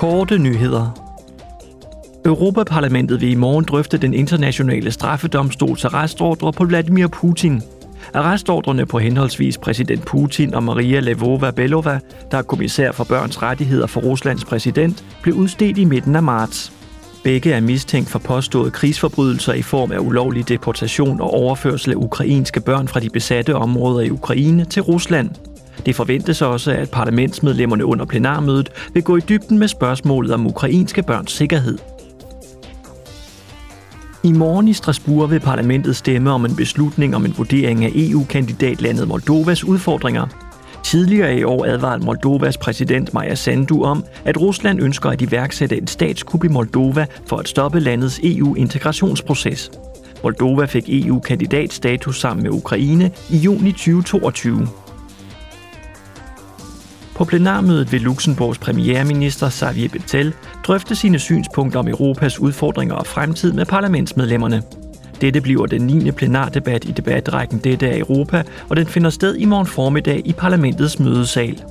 Korte nyheder. Europaparlamentet vil i morgen drøfte den internationale straffedomstols arrestordre på Vladimir Putin. Arrestordrene på henholdsvis præsident Putin og Maria Levova-Belova, der er kommissær for børns rettigheder for Ruslands præsident, blev udstedt i midten af marts. Begge er mistænkt for påståede krigsforbrydelser i form af ulovlig deportation og overførsel af ukrainske børn fra de besatte områder i Ukraine til Rusland. Det forventes også, at parlamentsmedlemmerne under plenarmødet vil gå i dybden med spørgsmålet om ukrainske børns sikkerhed. I morgen i Strasbourg vil parlamentet stemme om en beslutning om en vurdering af EU-kandidatlandet Moldovas udfordringer. Tidligere i år advarede Moldovas præsident Maja Sandu om, at Rusland ønsker at iværksætte en statskup i Moldova for at stoppe landets EU-integrationsproces. Moldova fik EU-kandidatstatus sammen med Ukraine i juni 2022. På plenarmødet vil Luxemburgs premierminister Xavier Bettel drøfte sine synspunkter om Europas udfordringer og fremtid med parlamentsmedlemmerne. Dette bliver den 9. plenardebat i debatrækken Dette er Europa, og den finder sted i morgen formiddag i parlamentets mødesal.